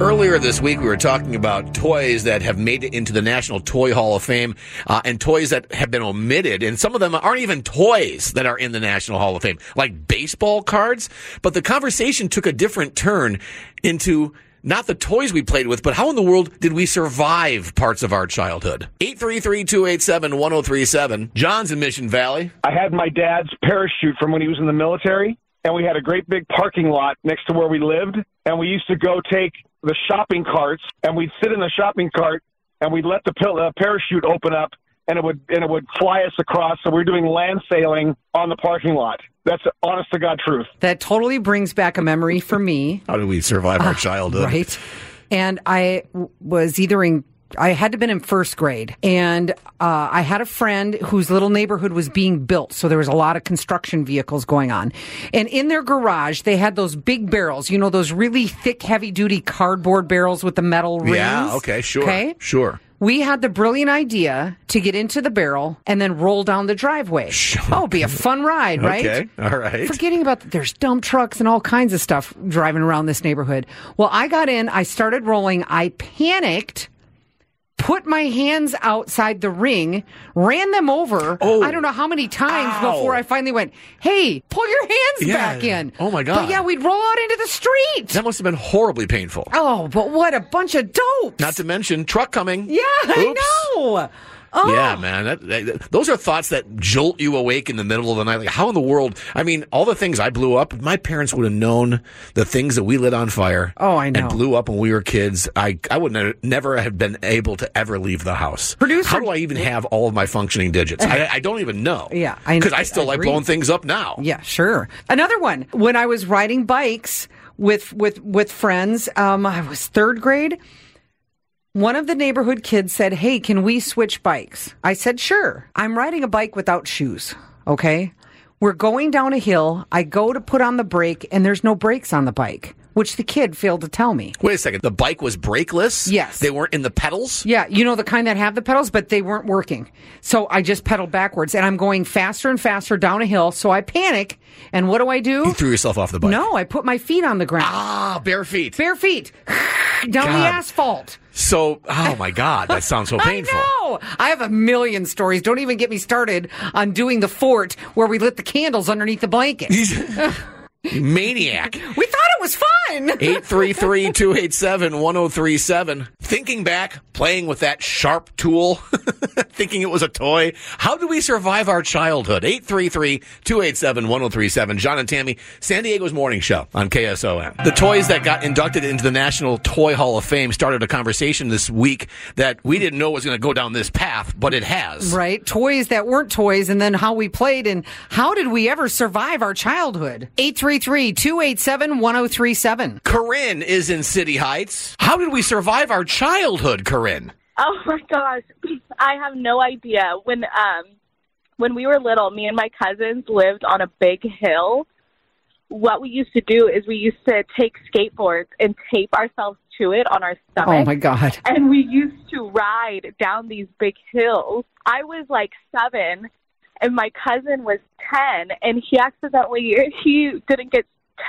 Earlier this week, we were talking about toys that have made it into the National Toy Hall of Fame uh, and toys that have been omitted. And some of them aren't even toys that are in the National Hall of Fame, like baseball cards. But the conversation took a different turn into not the toys we played with, but how in the world did we survive parts of our childhood? 833-287-1037. John's in Mission Valley. I had my dad's parachute from when he was in the military, and we had a great big parking lot next to where we lived, and we used to go take the shopping carts, and we'd sit in the shopping cart, and we'd let the uh, parachute open up, and it would and it would fly us across. So we we're doing land sailing on the parking lot. That's honest to God truth. That totally brings back a memory for me. How did we survive our uh, childhood? Right. And I was either in I had to have been in first grade, and uh, I had a friend whose little neighborhood was being built, so there was a lot of construction vehicles going on. And in their garage, they had those big barrels, you know, those really thick, heavy duty cardboard barrels with the metal rings. Yeah, okay, sure, okay, sure we had the brilliant idea to get into the barrel and then roll down the driveway. Sure. Oh, be a fun ride, right? Okay, all right. Forgetting about the, there's dump trucks and all kinds of stuff driving around this neighborhood. Well, I got in, I started rolling, I panicked put my hands outside the ring, ran them over. Oh. I don't know how many times Ow. before I finally went, "Hey, pull your hands yeah. back in." Oh my god! But yeah, we'd roll out into the street. That must have been horribly painful. Oh, but what a bunch of dopes! Not to mention truck coming. Yeah, Oops. I know. Oh. Yeah, man. That, that, those are thoughts that jolt you awake in the middle of the night. Like, how in the world? I mean, all the things I blew up, my parents would have known the things that we lit on fire. Oh, I know. And blew up when we were kids. I, I would have never have been able to ever leave the house. Producer. How do I even have all of my functioning digits? I, I don't even know. Yeah. Because I, I, still I like blowing things up now. Yeah, sure. Another one. When I was riding bikes with, with, with friends, um, I was third grade one of the neighborhood kids said, Hey, can we switch bikes? I said, Sure. I'm riding a bike without shoes. Okay. We're going down a hill. I go to put on the brake and there's no brakes on the bike which the kid failed to tell me. Wait a second. The bike was brakeless? Yes. They weren't in the pedals? Yeah. You know, the kind that have the pedals, but they weren't working. So I just pedaled backwards and I'm going faster and faster down a hill. So I panic. And what do I do? You threw yourself off the bike. No, I put my feet on the ground. Ah, bare feet. Bare feet. down God. the asphalt. So, oh my God, that sounds so painful. I know. I have a million stories. Don't even get me started on doing the fort where we lit the candles underneath the blanket. Maniac. We thought it was fun. 833 287 1037. Thinking back, playing with that sharp tool, thinking it was a toy. How do we survive our childhood? 833 287 1037. John and Tammy, San Diego's morning show on KSON. The toys that got inducted into the National Toy Hall of Fame started a conversation this week that we didn't know was going to go down this path, but it has. Right. Toys that weren't toys, and then how we played, and how did we ever survive our childhood? 833 287 1037. Corinne is in City Heights. How did we survive our childhood, Corinne? Oh my gosh, I have no idea. When um when we were little, me and my cousins lived on a big hill. What we used to do is we used to take skateboards and tape ourselves to it on our stomach. Oh my god. And we used to ride down these big hills. I was like 7 and my cousin was 10 and he accidentally he didn't get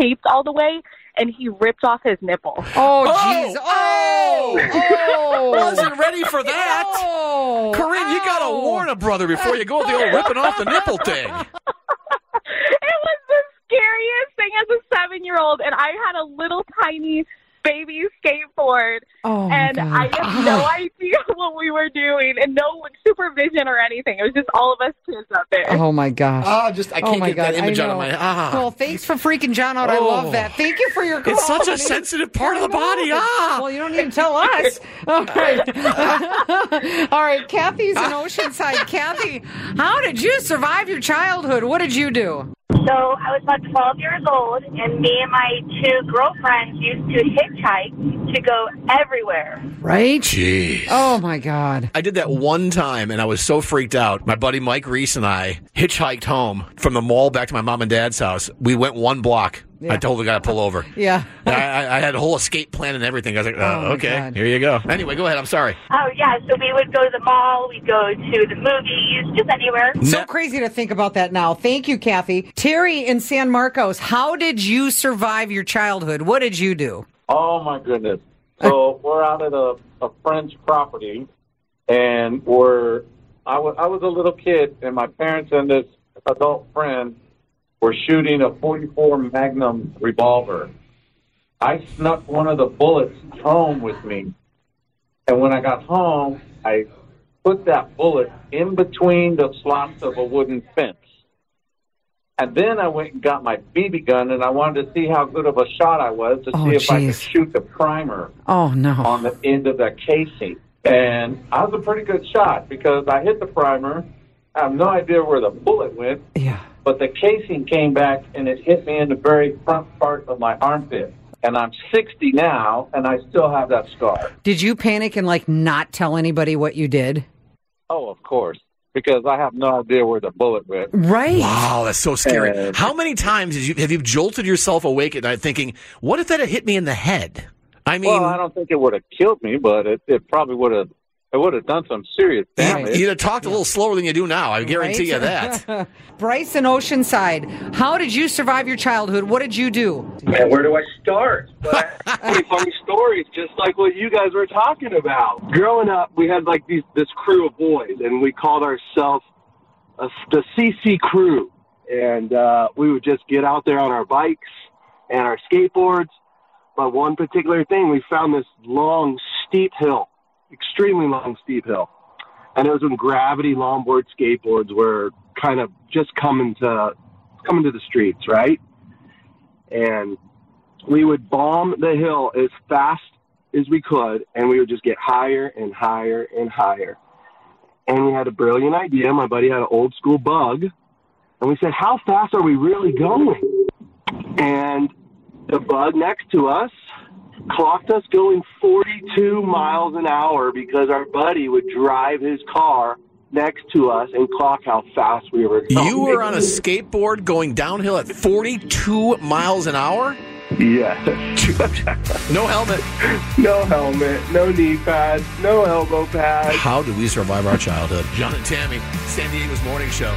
taped all the way and he ripped off his nipple. Oh, oh jeez. Oh oh. oh, oh, wasn't ready for that. Oh, Corinne, you got to warn a brother before you go with the old ripping off the nipple thing. it was the scariest thing as a seven year old, and I had a little tiny baby skateboard. Oh, and God. I have no idea what we were doing and no supervision or anything. It was just all of us kids up there. Oh my gosh. Ah, just I Oh can't my get that God, I image out of know. my ah. Well, thanks for freaking John out. I Oh. love that. Thank you for your call. It's such a sensitive part of the body. Ah. Well, you don't need to tell us. All right. All right. Kathy's in Oceanside. Kathy, how did you survive your childhood? What did you do? So I was about 12 years old, and me and my two girlfriends used to hitchhike to go everywhere. Right? Jeez. Oh my God. I did that one time and I was so freaked out. My buddy Mike Reese and I hitchhiked home from the mall back to my mom and dad's house. We went one block. I told the guy to pull over. Yeah. I, I, I had a whole escape plan and everything. I was like, uh, oh, Oh, okay, God. here you go. Anyway, go ahead. I'm sorry. Oh, yeah, so we would go to the mall, we'd go to the movies, just anywhere. So Ne- crazy to think about that now. Thank you, Kathy. Terry in San Marcos, how did you survive your childhood? What did you do? Oh my goodness! So we're out at a, a friend's property, and we're I was I was a little kid, and my parents and this adult friend were shooting a 44 Magnum revolver. I snuck one of the bullets home with me, and when I got home, I put that bullet in between the slots of a wooden fence. And then I went and got my BB gun, and I wanted to see how good of a shot I was to Oh, see if I could shoot the primer Oh, no. on the end of that casing. And I was a pretty good shot because I hit the primer. I have no idea where the bullet went, Yeah. But the casing came back and it hit me in the very front part of my armpit. And I'm 60 now, and I still have that scar. Did you panic and like not tell anybody what you did? Oh, of course, because I have no idea where the bullet went. Right. Wow, that's so scary. Uh, How many times did you, have you jolted yourself awake at night thinking, what if that had hit me in the head? I mean, well, I don't think it would have killed me, but it, it probably would have. It would have done some serious damage. you'd have talked a little slower than you do now. I guarantee you that. Bryce in Oceanside, how did you survive your childhood? What did you do? Man, where do I start? But pretty funny stories, just like what you guys were talking about. Growing up, we had like these this crew of boys, and we called ourselves a, the CC crew. And uh, we would just get out there on our bikes and our skateboards. But one particular thing, we found this long, steep hill, extremely long, steep hill. And it was when gravity longboard skateboards were kind of just coming to coming to the streets, right? And we would bomb the hill as fast as we could, and we would just get higher and higher and higher. And we had a brilliant idea. My buddy had an old school bug, and we said, "How fast are we really going?" And the bug next to us clocked us going 42 miles an hour because our buddy would drive his car next to us and clock how fast we were going. You were on a skateboard going downhill at 42 miles an hour? Yeah. No helmet. no helmet, no knee pads, no elbow pads. How do we survive our childhood? John and Tammy, San Diego's morning show.